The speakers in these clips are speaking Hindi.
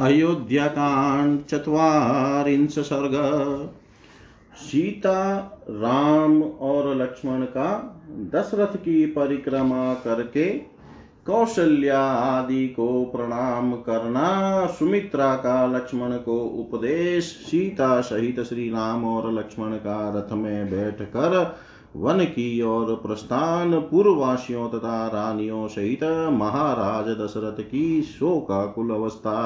अयोध्याकाण्ड सर्ग। सीता, राम और लक्ष्मण का दशरथ की परिक्रमा करके कौशल्या आदि को प्रणाम करना, सुमित्रा का लक्ष्मण को उपदेश, सीता सहित श्री राम और लक्ष्मण का रथ में बैठकर वन की ओर प्रस्थान पूर्ववासियों तथा रानियों सहित महाराज दशरथ की शोकाकुल अवस्था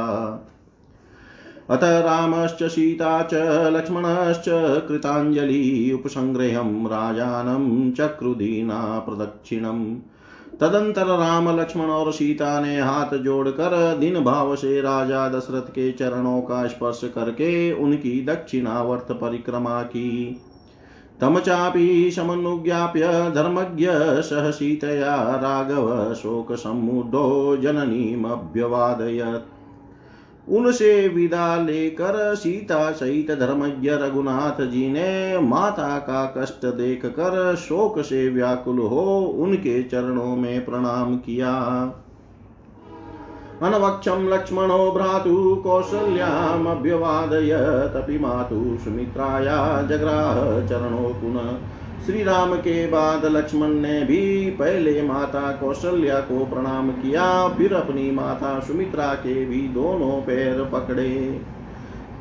अथ रामश्च, सीता च, लक्ष्मणश्च कृताञ्जलि उपसङ्ग्रहं राजानं चक्रुदीना प्रदक्षिणम् तदंतर राम, लक्ष्मण और सीता ने हाथ जोड़कर दिन भाव से राजा दशरथ के चरणों का स्पर्श करके उनकी दक्षिणावर्त परिक्रमा की। तम चापि समनुज्ञाप्य धर्मज्ञ सह सीतया राघव शोक शोकसम्मुढो जननीमभ्यवादयत् उनसे विदा लेकर सीता सहित धर्मज्ञ रघुनाथ जी ने माता का कष्ट देख कर शोक से व्याकुल हो उनके चरणों में प्रणाम किया। अनवक्षम लक्ष्मणो भ्रातु कौसल्यामभ्यवादयतपि मातु सुमित्राया जग्राह चरणो पुनः। श्री राम के बाद लक्ष्मण ने भी पहले माता कौशल्या को प्रणाम किया, फिर अपनी माता सुमित्रा के भी दोनों पैर पकड़े।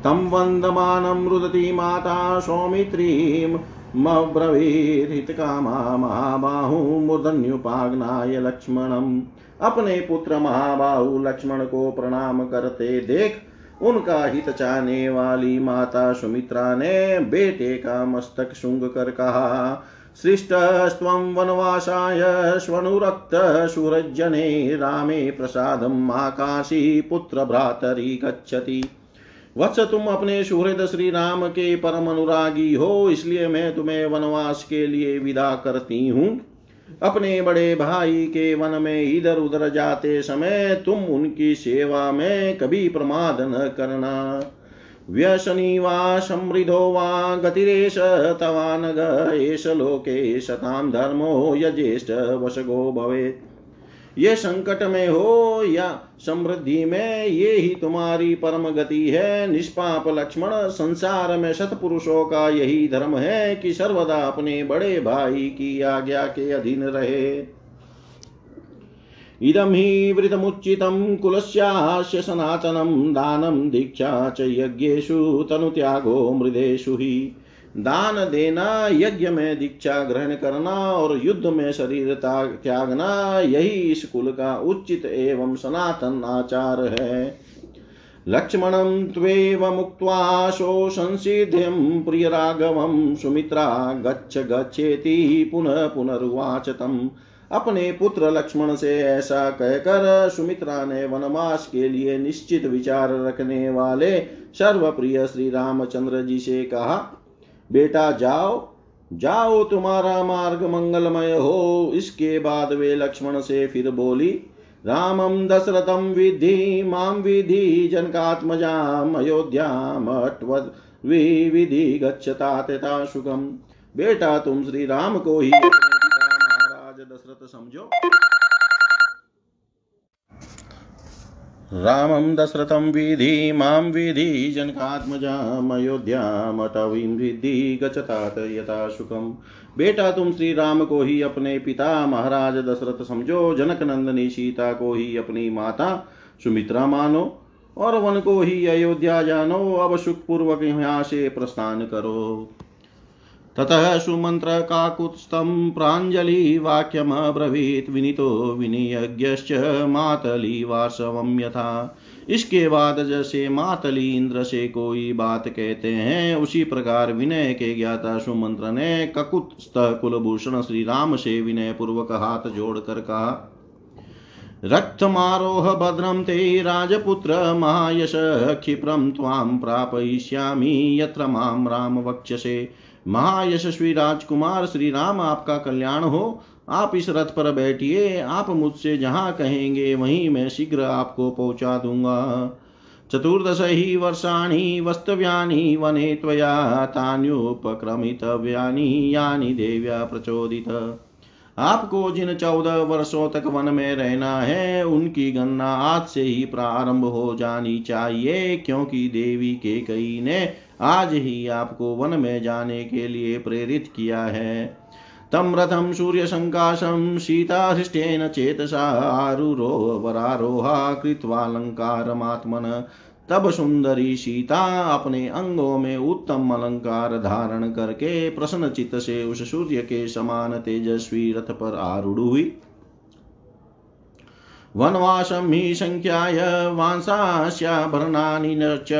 तम वंदमानं रुदती माता सौमित्रीं मब्रवीर्हितकामा महाबाहुमुदन्युपाग्नाय लक्ष्मणम्। अपने पुत्र महाबाहु लक्ष्मण को प्रणाम करते देख, उनका हित चाहने वाली माता सुमित्रा ने बेटे का मस्तक शुंग कर कहा सृष्टस्त्वं वनवासाय, स्वनुरक्त सुरजने, रामे प्रसादम् आकाशी पुत्र भ्रातरी गच्छति। वत्स तुम अपने सुहृद श्री राम के परम अनुरागी हो, इसलिए मैं तुम्हें वनवास के लिए विदा करती हूँ। अपने बड़े भाई के वन में इधर उधर जाते समय तुम उनकी सेवा में कभी प्रमाद न करना। व्यसनी वा समृद्धो वा गतिरेश, तवा नग एष लोके शताम धर्मो यजेष्ठ, वशगो भवेत् ये संकट में हो या समृद्धि में ये ही तुम्हारी परम गति है। निष्पाप लक्ष्मण, संसार में सतपुरुषों का यही धर्म है कि सर्वदा अपने बड़े भाई की आज्ञा के अधीन रहे। इदं हि वृतमुच्चितं कुलस्यास्य सनातनं दानं दीक्षा च यज्ञेषु तनुत्यागो मृदेषु हि। दान देना, यज्ञ में दीक्षा ग्रहण करना और युद्ध में शरीर त्यागना, यही इस कुल का उचित एवं सनातन आचार है। लक्ष्मणं त्वेव मुक्त्वा शोषंसिध्यं प्रियराघवं सुमित्रा गच्छ गच्छेति पुनः पुनरुवाच तम् अपने पुत्र लक्ष्मण से ऐसा कहकर सुमित्रा ने वनवास के लिए निश्चित विचार रखने वाले सर्वप्रिय श्री रामचंद्र जी से कहा बेटा जाओ जाओ तुम्हारा मार्ग मंगलमय हो। इसके बाद वे लक्ष्मण से फिर बोली रामं दशरथं विधि माँ विधि जनकात्मजाम् अयोध्यामट्वद् विधि गच्छता तथा सुखम बेटा तुम श्री राम को ही अपने पिता महाराज दशरथ समझो। रामं दशरथं विधि, माँ विधि जनकात्मजामयोध्यामटवीं विधि गच्छतात यथा सुखम बेटा तुम श्री राम को ही अपने पिता, महाराज दशरथ समझो जनक नंदनी सीता को ही अपनी माता, सुमित्रा मानो, और वन को ही अयोध्या जानो, अब सुख पूर्वक यहाँ से प्रस्थान करो। ततः सुमन्त्र काकुत्स्थं प्राञ्जलिवाक्यमब्रवीत्, विनीतो विनियज्ञश्च मातली वासवं यथा। इसके बाद जैसे मातली इंद्र से कोई बात कहते हैं, उसी प्रकार विनय के ज्ञाता सुमंत्र ने ककुत्स्थ कुलभूषण श्री राम से विनय पूर्वक हाथ जोड़कर कहा रक्तमारोह भद्रं ते राजपुत्र महायश, क्षिप्रं त्वां प्रापयिष्यामि यत्र माँ राम वक्षसे। महायशस्वी राजकुमार, श्री राम आपका कल्याण हो। आप इस रथ पर बैठिए, आप मुझसे जहाँ कहेंगे वहीं मैं शीघ्र आपको पहुँचा दूँगा। चतुर्दश ही वर्षाणि, वस्तव्यानि वने त्वया तान्युपक्रमितव्यानि, यानि देव्या प्रचोदित। आपको जिन चौदह वर्षों तक वन में रहना है, उनकी गणना आज से ही प्रारंभ हो जानी चाहिए, क्योंकि देवी के कई ने आज ही आपको वन में जाने के लिए प्रेरित किया है। तम तं रथं सूर्यसङ्काशं सीताहृष्टेन चेतसा आरुरो वरारोहा कृत्वालङ्कारमात्मन तब सुंदरी सीता अपने अंगों में उत्तम अलंकार धारण करके प्रसन्न चित्त से उस सूर्य के समान तेजस्वी रथ पर आरूढ़ हुई। वनवासं हि सङ्ख्याय वांसास्याभरणानि न च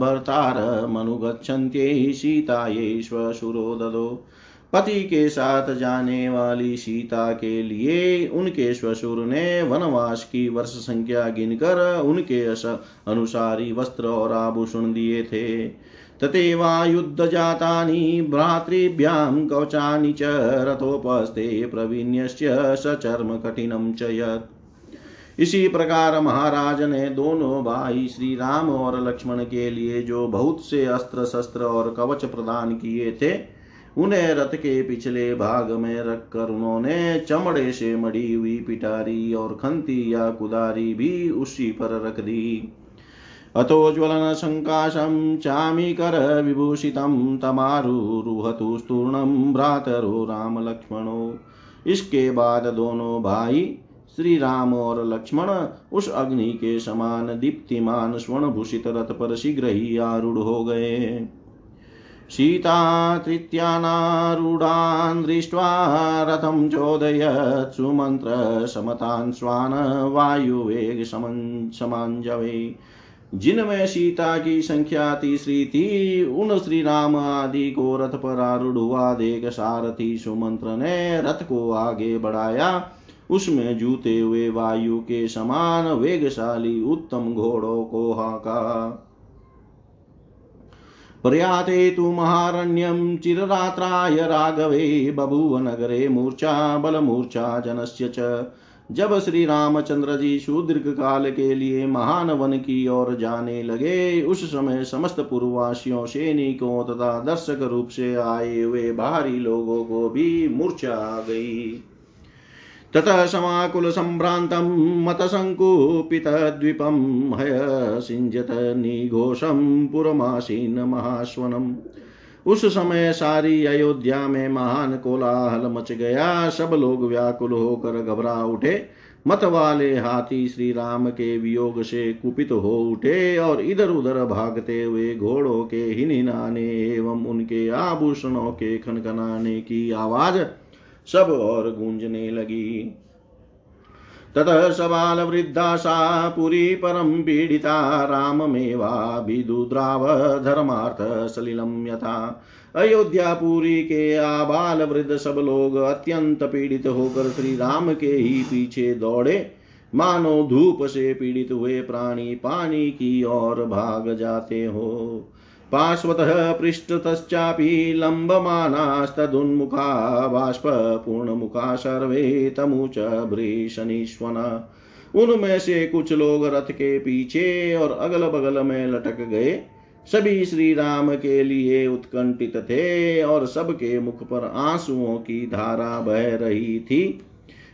भर्तारमनुगच्छन्त्यै सीतायै श्वशुरो ददो पति के साथ जाने वाली सीता के लिए उनके श्वशुर ने वनवास की वर्ष संख्या गिनकर उनके अनुसारी वस्त्र और आभूषण दिए थे। तथेवा युद्ध जातानि, भ्रातृभ्यां कवचानि च रथोपस्थे प्रवीण्यस्य सचर्म कठिनं च इसी प्रकार महाराज ने दोनों भाई श्री राम और लक्ष्मण के लिए जो बहुत से अस्त्र शस्त्र और कवच प्रदान किए थे उन्हें रथ के पिछले भाग में रखकर उन्होंने चमड़े से मड़ी हुई पिटारी और खंती या कुदारी भी उसी पर रख दी। अतो ज्वलन सङ्काशं चामीकरविभूषितं तमारुरुहतु स्तूर्णं भ्रातरो रामलक्ष्मणो। इसके बाद दोनों भाई श्री राम और लक्ष्मण, उस अग्नि के समान दीप्तिमान स्वर्ण भूषित रथ पर शीघ्र ही आरूढ़ हो गए। सीता तृतीयानारूढान् दृष्ट्वा रथं चोदयत् सुमन्त्रसमतान् स्वान् वायुवेग समाञ्जवे। जिनमें सीता की संख्या तीसरी थी, उन श्री राम आदि को रथ पर आरूढ़ हुआ देख सारथी सुमंत्र ने रथ को आगे बढ़ाया। उसमें जूते हुए वायु के समान वेगशाली उत्तम घोड़ों को हाका। प्रयाते तु महारण्यं चिररात्राय राघवे बभूव नगरे मूर्छा बलमूर्छा जनस्य च। जब श्री रामचंद्र जी सुदीर्घ काल के लिए महान वन की ओर जाने लगे, उस समय समस्त पूर्ववासियों, सैनिकों तथा दर्शक रूप से आए हुए बाहरी लोगों को भी मूर्छा आ गई। ततः समाकुलसम्भ्रान्तं मतसङ्कुपितद्वीपं हयसिञ्जत निघोषं पुरमासीन महास्वनम् उस समय सारी अयोध्या में महान कोलाहल मच गया। सब लोग व्याकुल होकर घबरा उठे। मत वाले हाथी श्री राम के वियोग से कुपित हो उठे और इधर उधर भागते हुए घोड़ों के हिनाने एवं उनके आभूषणों के खनखनाने की आवाज़ सब और गूंजने लगी। ततः सबाल वृद्धा सा पुरी परम पीडिता राम राममेवाभिदुद्राव धर्मार्थ सलिलम यथा। अयोध्यापुरी के आबाल वृद्ध सब लोग अत्यंत पीड़ित होकर श्री राम के ही पीछे दौड़े। मानो धूप से पीड़ित हुए प्राणी पानी की ओर भाग जाते हो। पार्श्वतः पृष्ठतश्चापि लम्बमानास्तदुन्मुखा बाष्पूर्णमुखा सर्वे तमुच भ्रीशनीश्वन उनमें से कुछ लोग रथ के पीछे और अगल बगल में लटक गए। सभी श्री राम के लिए उत्कंठित थे और सबके मुख पर आंसुओं की धारा बह रही थी।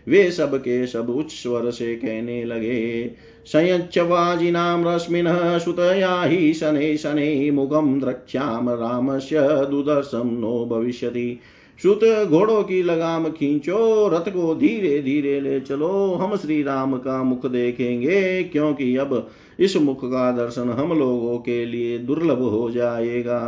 वे सब के सब उच्च स्वर से कहने लगे संयच्चवाजिनां रश्मिनः सुतया हि शनै शनै मुखं द्रक्ष्याम रामस्य दुदर्शम नो भविष्यति। सुत घोड़ों की लगाम खींचो, रथ को धीरे धीरे ले चलो, हम श्री राम का मुख देखेंगे, क्योंकि अब इस मुख का दर्शन हम लोगों के लिए दुर्लभ हो जाएगा।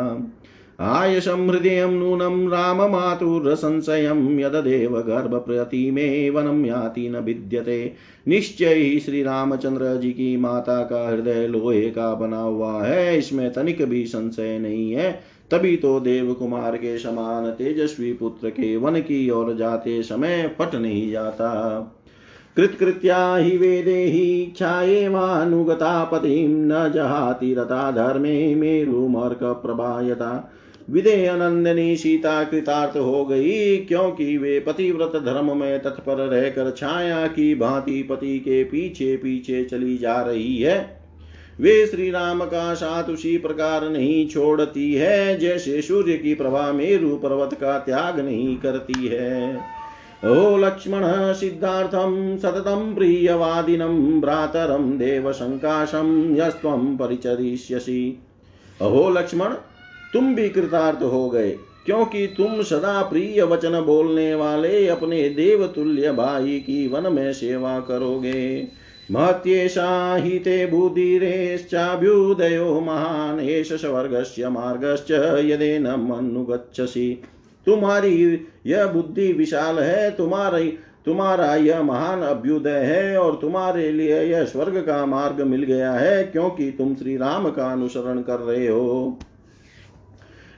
आयशं हृदयं नूनं राममातुरसंशयं यददेव गर्भप्रतिमे वनं याति न विद्यते। निश्चय ही श्री रामचंद्र जी की माता का हृदय लोहे का बना हुआ है, इसमें तनिक भी संशय नहीं है। तभी तो देव कुमार के समान तेजस्वी पुत्र के वन की ओर जाते समय पट नहीं जाता। कृत्कृत्या हि वेदे हि क्षाएवानुगता पतिं न जहाति रता धर्मे मेरुमर्क प्रभायता विदेह नंदिनी सीता कृतार्थ हो गई, क्योंकि वे पतिव्रत धर्म में तत्पर रहकर छाया की भांति पति के पीछे पीछे चली जा रही है। वे श्री राम का साथ उसी प्रकार नहीं छोड़ती है, जैसे सूर्य की प्रभा मेरु पर्वत का त्याग नहीं करती है। ओ लक्ष्मण सिद्धार्थं सततं प्रियवादिनं भ्रातरं देवशङ्काशं यस्त्वं परिचरिष्यसि। अहो लक्ष्मण तुम भी कृतार्थ हो गए, क्योंकि तुम सदा प्रिय वचन बोलने वाले अपने देवतुल्य भाई की वन में सेवा करोगे। महत्येषा हि ते बुद्धिरेश्चाभ्युदयो महान् एष स्वर्गस्य मार्गश्च यदेन अनुगच्छसि तुम्हारी यह बुद्धि विशाल है, तुम्हारी, तुम्हारा यह महान अभ्युदय है, और तुम्हारे लिए यह स्वर्ग का मार्ग मिल गया है, क्योंकि तुम श्री राम का अनुसरण कर रहे हो।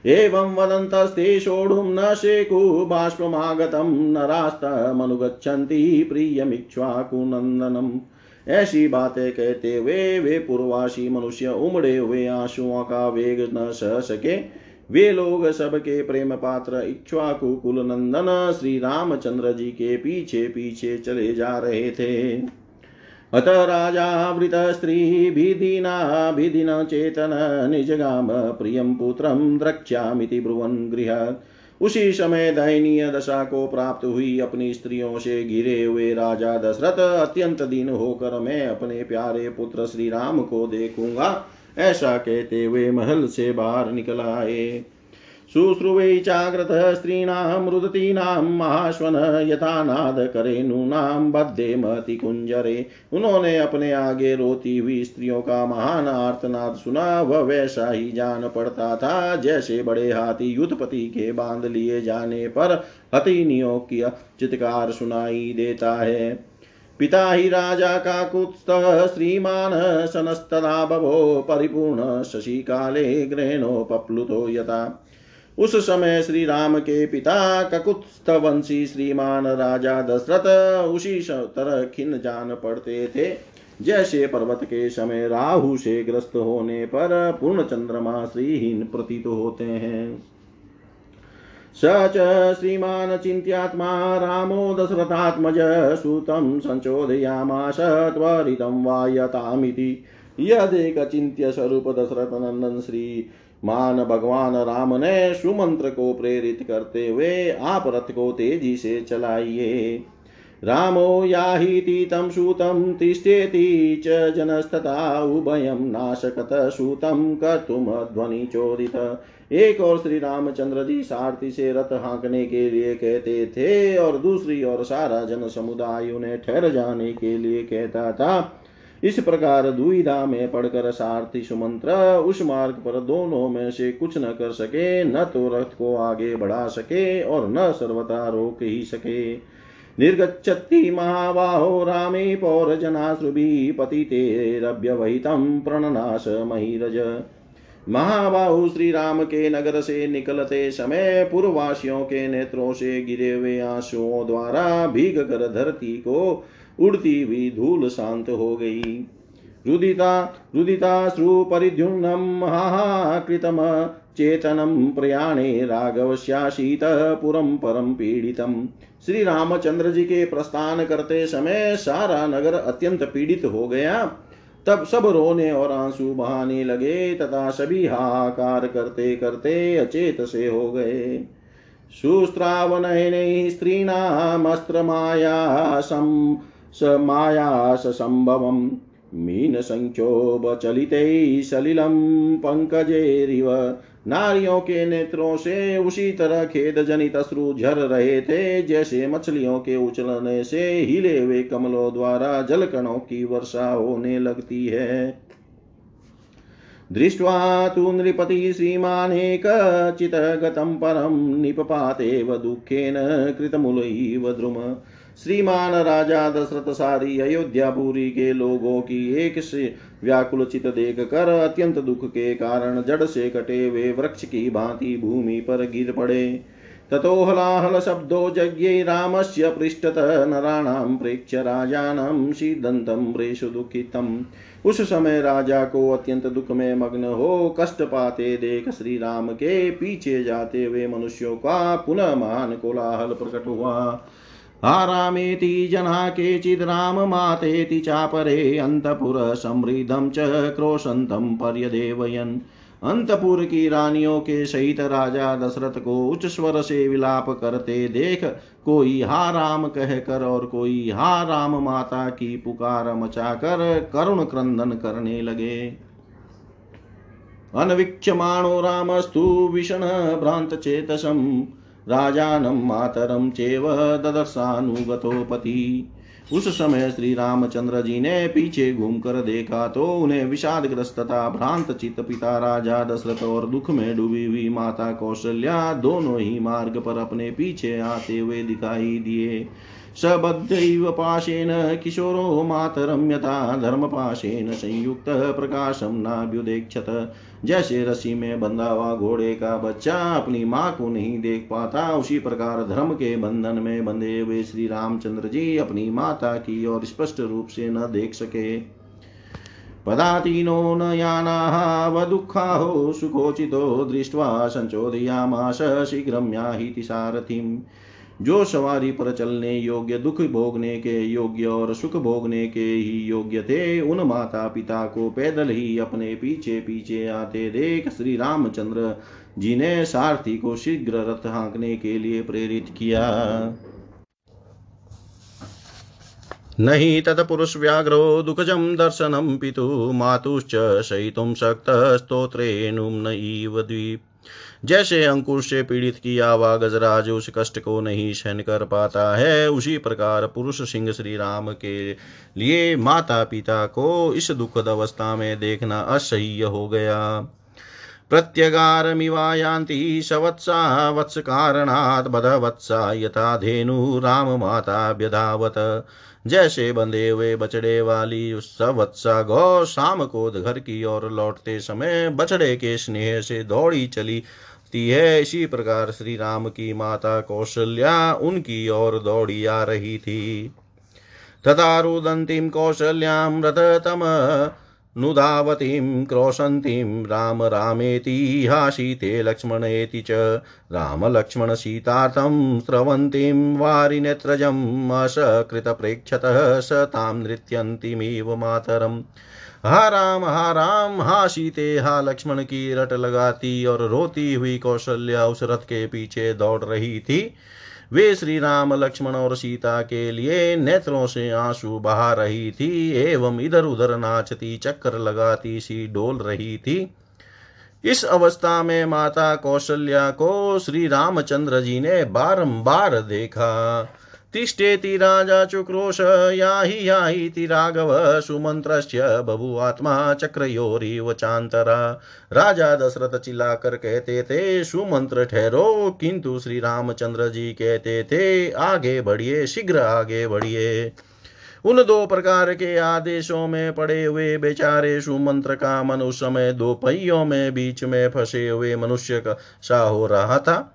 एवं वदन्तस्ते सोढुं न शेकु, बाष्पमागतं नरास्तमनुगच्छन्ति प्रियमिक्ष्वाकुनन्दनम् ऐसी बातें कहते हुए वे पूर्वासी मनुष्य उमड़े हुए आंसुओं का वेग न सह सके। वे लोग सबके प्रेम पात्र इक्ष्वाकु कुल नंदन श्री रामचंद्र जी के पीछे पीछे चले जा रहे थे। अत राजावृत स्त्रीभिधिनाभिधिन चेतन निजगाम प्रियं पुत्रं द्रक्ष्यामिति ब्रुवन् गृहात् उसी समय दयनीय दशा को प्राप्त हुई। अपनी स्त्रियों से घिरे हुए राजा दशरथ अत्यंत दीन होकर मैं अपने प्यारे पुत्र श्री राम को देखूँगा। ऐसा कहते हुए महल से बाहर निकल आए। शुश्रुवै चाग्रतः स्त्रीणां रुदतीनां महाश्वन यथा नाद करे नूनां बद्धे महति कुंजरे उन्होंने अपने आगे रोती हुई स्त्रियों का महान आर्तनाद सुना। वह वैसा ही जान पड़ता था, जैसे बड़े हाथी युद्धपति के बाँध लिए जाने पर हथिनियों की चित्कार सुनाई देता है। पिता ही राजा का कुत्स्त श्रीमान सनस्तदा बभो परिपूर्ण शशि काले ग्रहणोपप्लुतो यथा। उस समय श्री राम के पिता ककुत्स्थ वंशी श्रीमान राजा दशरथ उसी तरह खिन जान पड़ते थे। जैसे पर्वत के समय राहु से ग्रस्त होने पर पूर्ण चंद्रमा श्रीहीन प्रतीत होते हैं। स च श्रीमान् चिन्त्यात्मा रामो दशरथात्मज सुतं संचोदयामास त्वरितं वायतामिति। दशरथ नंदन श्री मान भगवान राम ने सुमंत्र को प्रेरित करते हुए आप रथ को तेज़ी से चलाइए। रामो याहीति तं सूतं तिष्ठेति च जनस्तथा उभयं नाशकत सूतं कर्तुम चोदित। एक और श्री रामचंद्र जी सारथी से रथ हाँकने के लिए कहते थे और दूसरी ओर सारा जन समुदाय उन्हें ठहर जाने के लिए कहता था। इस प्रकार दुविधा में पड़कर सारथी सुमंत्र उस मार्ग पर दोनों में से कुछ न कर सके, न तो रथ को आगे बढ़ा सके और न सर्वथा रोक ही सके। निर्गच्छति महाबाहो रामे पौरजनाश्रुभिः पतितेरभ्यवहितं प्रणनाश महिरज। महाबाहु श्री राम के नगर से निकलते समय पूर्ववासियों के नेत्रों से गिरे हुए आंसुओं द्वारा भीग कर धरती को उड़ती हुई धूल शांत हो गई। रुदिता रुदिताश्रु परिद्युम्नम हाहाकृतम चेतनम प्रयाणे राघवश्याशीत पुरम परम पीड़ितम। श्री रामचंद्र जी के प्रस्थान करते समय सारा नगर अत्यंत पीड़ित हो गया। तब सब रोने और आँसू बहाने लगे तथा सभी हाहाकार करते करते अचेत से हो गए। सुस्त्रावनयनैः स्त्रीणामस्त्रमायासं स मायासम्भवम् मीनसङ्ख्योपचलितैः सलिलं पंकजेरिव। नारियों के नेत्रों से उसी तरह खेद जनित अश्रु झर रहे थे, जैसे मछलियों के उछलने से हिले हुए कमलों द्वारा जल कणों की वर्षा होने लगती है। दृष्ट्वा तु नृपति श्रीमानेकचित् गतं परं निपपातेव दुःखेन कृतमूलैव द्रुम। श्रीमान राजा दशरथ सारी अयोध्यापुरी के लोगों की एक से व्याकुल चित देख कर अत्यंत दुख के कारण जड़ से कटे वे वृक्ष की भांति भूमि पर गिर पड़े। ततो हलाहल शब्दो यज्ञै रामस्य पृष्ठतः नराणां प्रेक्ष्य राजानं सीदन्तं प्रेषु उस समय राजा को अत्यंत दुख में मग्न हो कष्ट पाते देख श्री राम के पीछे जाते हुए मनुष्यों का पुनः महान कोलाहल प्रकट हुआ। आरामेति जना केचिद् राममातेति चापरे अन्तपुरसमृद्धं च क्रोशन्तं पर्यदेवयन्। अंतपुर की रानियों के सहित राजा दशरथ को उच्च स्वर से विलाप करते देख, कोई हा राम कहकर और कोई हा राम माता की पुकार मचाकर करुण क्रंदन करने लगे। अनवीक्षमाणो रामस्तु विषण भ्रांत चेतसम राजानं मातरं चेव ददर्शानुगतोपति। उस समय श्री रामचंद्र जी ने पीछे घूमकर देखा तो उन्हें विषाद ग्रस्त तथा भ्रांत चित पिता राजा, दशरथ और दुख में डूबी हुई माता कौशल्या दोनों ही मार्ग पर अपने पीछे आते हुए दिखाई दिए। सबद्धैव पाशेन किशोरो मातरं यथा, धर्मपाशेन संयुक्त प्रकाशम नाभ्युदेक्षत। जैसे रस्सी में बंधा हुआ घोड़े का बच्चा अपनी माँ को नहीं देख पाता, उसी प्रकार धर्म के बंधन में बंधे हुए श्री रामचंद्र जी अपनी माता की ओर स्पष्ट रूप से न देख सके। पदातीनो न यानाः वदुःखाहो सुखोचितो दृष्ट्वा संचोदयामास शीघ्रं याहीति सारथिम्। जो सवारी पर चलने योग्य दुख भोगने के योग्य और सुख भोगने के ही योग्य थे, उन माता पिता को पैदल ही अपने पीछे पीछे आते देख श्री रामचंद्र जी ने सारथी को शीघ्र रथ हाँकने के लिए प्रेरित किया। नहि तत्पुरुषव्याघ्रो दुःखजं दर्शनं पितु, मातुश्च शयितुं शक्तस्तोत्रेणुं न इव द्वीप। जैसे अंकुर से पीड़ित किया हुआ गजराज उस कष्ट को नहीं सहन कर पाता है, उसी प्रकार पुरुष सिंह श्री राम के लिए माता पिता को इस दुखद अवस्था में देखना असह्य हो गया। प्रत्यगारमिवायान्ति सवत्सा वत्सकारणात् बधवत्सा यथा धेनु राम माता व्यधावत। जैसे बंधे हुए बछड़े वाली उस सवत्सा गौ शाम को घर की ओर लौटते समय बछड़े के स्नेह से दौड़ी चली ती है। इसी प्रकार श्री राम की माता कौशल्या उनकी ओर दौड़ी आ रही थी। तथा रुदंतीं कौशल्यां रथतम नुदावतीं क्रोशन्तीं राम रामेति हासीते लक्ष्मणेति च। रामलक्ष्मणसीतार्थं स्रवन्तीं वारिनेत्रजम् असकृतप्रेक्षतः स तां नृत्यन्तीमिव मातरम्। हा राम हा राम हा सीते हा लक्ष्मण की रट लगाती और रोती हुई कौशल्या उस रथ के पीछे दौड़ रही थी। वे श्री राम लक्ष्मण और सीता के लिए नेत्रों से आँसू बहा रही थी, एवं इधर उधर नाचती, चक्कर लगाती, सी डोल रही थी। इस अवस्था में माता कौशल्या को श्री रामचंद्र जी ने बारंबार देखा। तिष्ठेति राजा चुक्रोश, याहि याहीति राघव सुमंत्रस्य बभुआत्मा चक्रयोरिव चांतरा राजा दशरथ चिल्ला कर कहते थे सुमंत्र ठहरो किंतु श्री रामचंद्र जी कहते थे, आगे बढ़िए, शीघ्र आगे बढ़िए। उन दो प्रकार के आदेशों में पड़े हुए बेचारे सुमंत्र का मन उस समय दो पहियों में बीच में फंसे हुए मनुष्य का सा हो रहा था।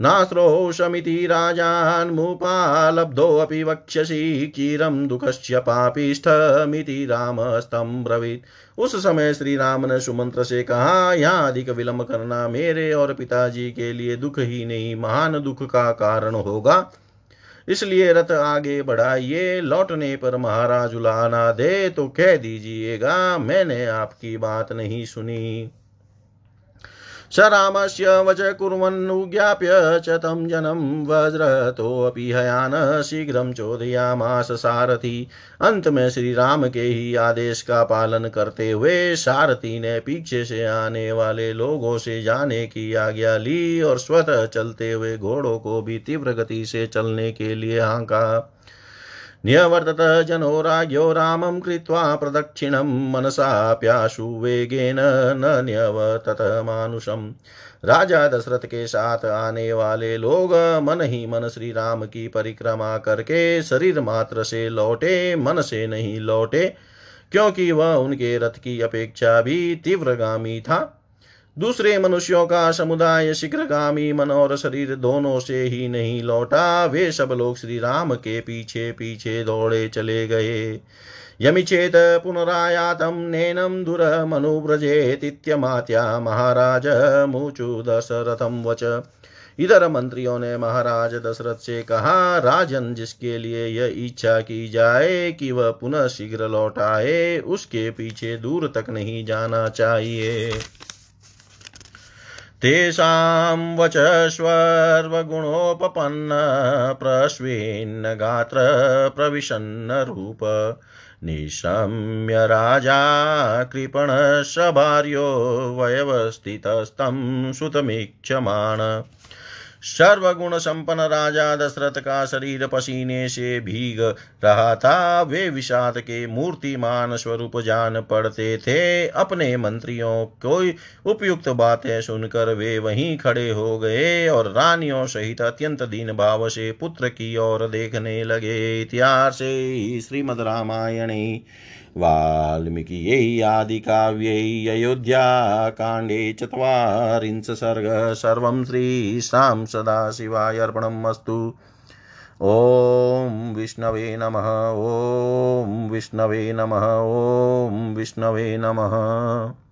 नास्रोषमिति राजान्मुपालब्धोऽपि वक्ष्यसि क्षीरं दुःखस्य पापिष्ठमिति रामस्तं ब्रवीत्। उस समय श्री राम ने सुमंत्र से कहा यहाँ अधिक विलंब करना मेरे और पिताजी के लिए दुख ही नहीं, महान दुख का कारण होगा। इसलिए रथ आगे बढ़ाइए, लौटने पर महाराज उलाना दे तो कह दीजिएगा, मैंने आपकी बात नहीं सुनी। स रामस्य वच कुर्वन्नुज्ञाप्य च तं जनं वज्रतोऽपि हयान शीघ्रं चोदयामास सारथी। अंत में श्री राम के ही आदेश का पालन करते हुए सारथी ने पीछे से आने वाले लोगों से जाने की आज्ञा ली और स्वतः चलते हुए घोड़ों को भी तीव्र गति से चलने के लिए हाँका। न्यवर्तत जनो राज्ञो रामं कृत्वा प्रदक्षिणं मनसाप्याशु वेगेन न न्यवर्तत मानुषम् राजा दशरथ के साथ आने वाले लोग मन ही मन श्री राम की परिक्रमा करके शरीर मात्र से लौटे, मन से नहीं लौटे, क्योंकि वह उनके रथ की अपेक्षा भी तीव्रगामी था। दूसरे मनुष्यों का समुदाय शीघ्रगामी मन और शरीर दोनों से ही नहीं लौटा। वे सब लोग श्री राम के पीछे पीछे दौड़े चले गए। यमिचेत पुनरायातं नैनं दुरमनुव्रजेतित्यमात्या महाराज मुचु दशरथम वच। इधर मंत्रियों ने महाराज दशरथ से कहा, राजन जिसके लिए यह इच्छा की जाए कि वह पुनः शीघ्र लौट आए, उसके पीछे दूर तक नहीं जाना चाहिए। तेषां वच स्वर्वगुणोपपन्न प्रश्विन्न गात्र प्रविशन्न रूप निशम्य राजा कृपणशभार्यो वयवस्थितस्तं सुतमीक्षमाण सर्वगुण संपन्न राजा दशरथ का शरीर पसीने से भीग रहा था वे विषाद के मूर्तिमान स्वरूप जान पड़ते थे। अपने मंत्रियों को उपयुक्त बातें सुनकर वे वहीं खड़े हो गए और रानियों सहित अत्यंत दीन भाव से पुत्र की ओर देखने लगे। इतिहास श्रीमद रामायण वाल्मीकियै आदिकाव्यै अयोध्याकाण्डे चत्वारिंश सर्ग सर्वं श्रीशां सदाशिवायर्पणम् अस्तु। ॐ विष्णवे नमः, ॐ विष्णवे नमः, ॐ विष्णवे नमः।